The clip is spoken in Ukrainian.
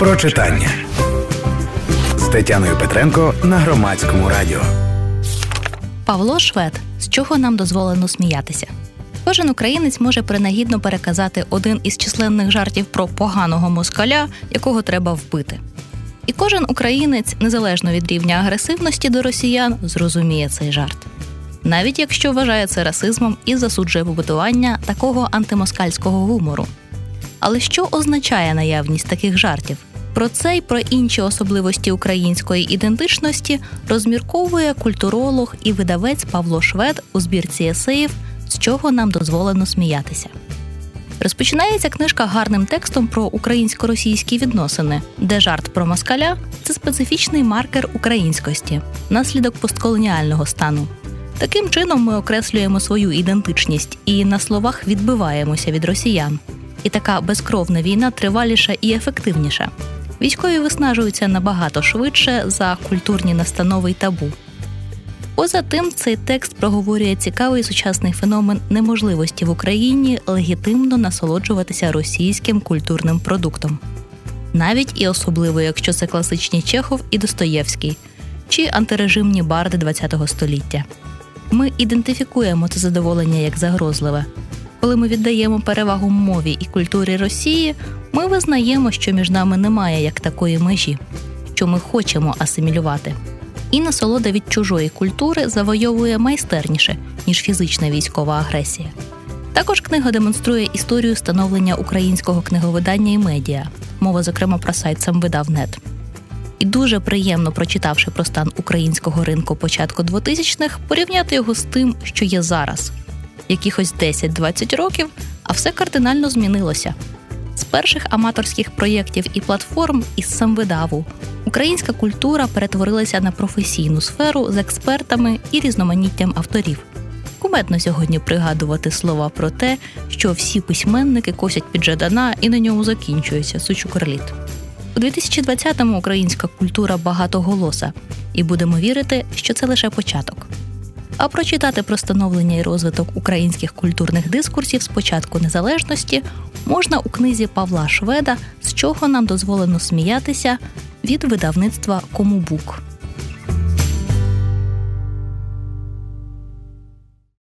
про читання з Тетяною Петренко на громадському радіо. Павло Швед. З чого нам дозволено сміятися? Кожен українець може принагідно переказати один із численних жартів про поганого москаля, якого треба вбити. І кожен українець, незалежно від рівня агресивності до росіян, зрозуміє цей жарт, навіть якщо вважає це расизмом і засуджує побудування такого антимоскальського гумору. Але що означає наявність таких жартів? Про це й про інші особливості української ідентичності розмірковує культуролог і видавець Павло Швед у збірці есеїв, з чого нам дозволено сміятися. Розпочинається книжка гарним текстом про українсько-російські відносини, де жарт про москаля це специфічний маркер українськості, наслідок постколоніального стану. Таким чином ми окреслюємо свою ідентичність і на словах відбиваємося від росіян. І така безкровна війна триваліша і ефективніша. Військові виснажуються набагато швидше за культурні настанови й табу. Поза тим, цей текст проговорює цікавий сучасний феномен неможливості в Україні легітимно насолоджуватися російським культурним продуктом, навіть і особливо, якщо це класичні Чехов і Достоєвський чи антирежимні барди ХХ століття. Ми ідентифікуємо це задоволення як загрозливе. Коли ми віддаємо перевагу мові і культурі Росії, ми визнаємо, що між нами немає як такої межі, що ми хочемо асимілювати. І насолода від чужої культури завойовує майстерніше, ніж фізична військова агресія. Також книга демонструє історію становлення українського книговидання і медіа, мова, зокрема, про сайт «Самвидав.нет». І дуже приємно, прочитавши про стан українського ринку початку 2000-х, порівняти його з тим, що є зараз, якихось 10-20 років, а все кардинально змінилося. З перших аматорських проєктів і платформ із самвидаву українська культура перетворилася на професійну сферу з експертами і різноманіттям авторів. Кумедно сьогодні пригадувати слова про те, що всі письменники косять під Жадана і на ньому закінчується сучукорліт. У 2020-му українська культура багатоголоса, і будемо вірити, що це лише початок. А прочитати про становлення і розвиток українських культурних дискурсів з початку незалежності можна у книзі Павла Шведа, з чого нам дозволено сміятися від видавництва Комубук.